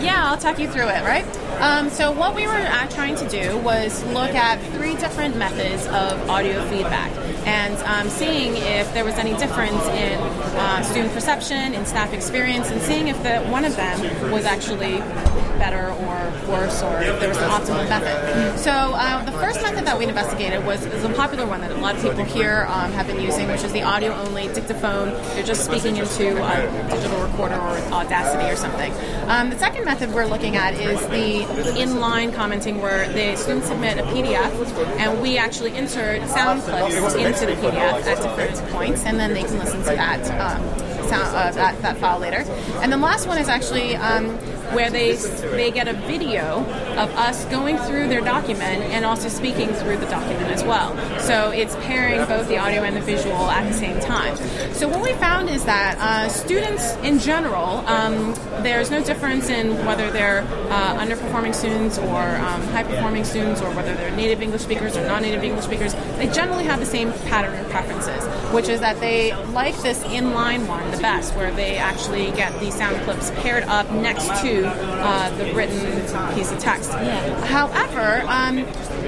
Yeah, I'll talk you through it, right? Um, so, what we were uh, trying to do was look at three different methods of audio feedback and um, seeing if there was any difference in uh, student perception, in staff experience, and seeing if the, one of them was actually better or worse or if there was an optimal method. So uh, the first method that we investigated was is a popular one that a lot of people here um, have been using, which is the audio-only dictaphone. You're just speaking into a digital recorder or Audacity or something. Um, the second method we're looking at is the inline commenting where the students submit a PDF and we actually insert sound clips into the PDF at different points and then they can listen to that, um, sound, uh, that, that file later. And the last one is actually um, where they they get a video of us going through their document and also speaking through the document as well. So it's pairing both the audio and the visual at the same time. So what we found is that uh, students in general, um, there's no difference in whether they're uh, underperforming students or um, high performing students or whether they're native English speakers or non-native English speakers. They generally have the same pattern of preferences, which is that they like this inline one the best, where they actually get the sound clips paired up next to uh, the written piece of text. Yeah. However, um,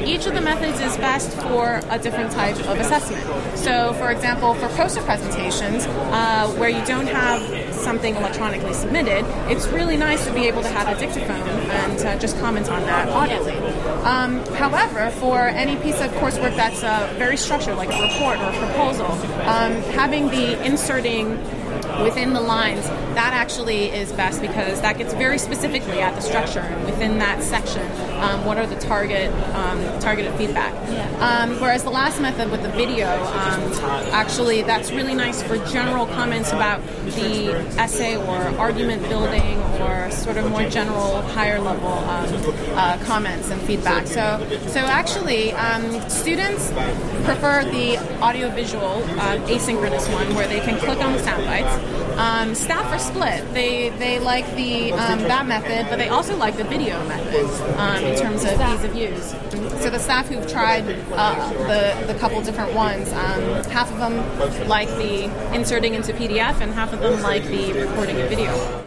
each of the methods is best for a different type of assessment. So, for example, for poster presentations, uh, where you don't have something electronically submitted, it's really nice to be able to have a dictaphone and uh, just comment on that audibly. Um, however, for any piece of coursework that's uh, very structured, like a report or a proposal, um, having the inserting within the lines, that actually is best because that gets very specifically at the structure and within that section. Um, what are the target um, targeted feedback? Um, whereas the last method with the video, um, actually, that's really nice for general comments about the essay or argument building or sort of more general, higher level um, uh, comments and feedback. So, so actually, um, students prefer the audiovisual uh, asynchronous one where they can click on the sound bites. Um, staff are split. They they like the um, that method, but they also like the video method um, in terms of ease of use. So the staff who've tried uh, the the couple different ones, um, half of them like the inserting into PDF, and half of them like the recording of video.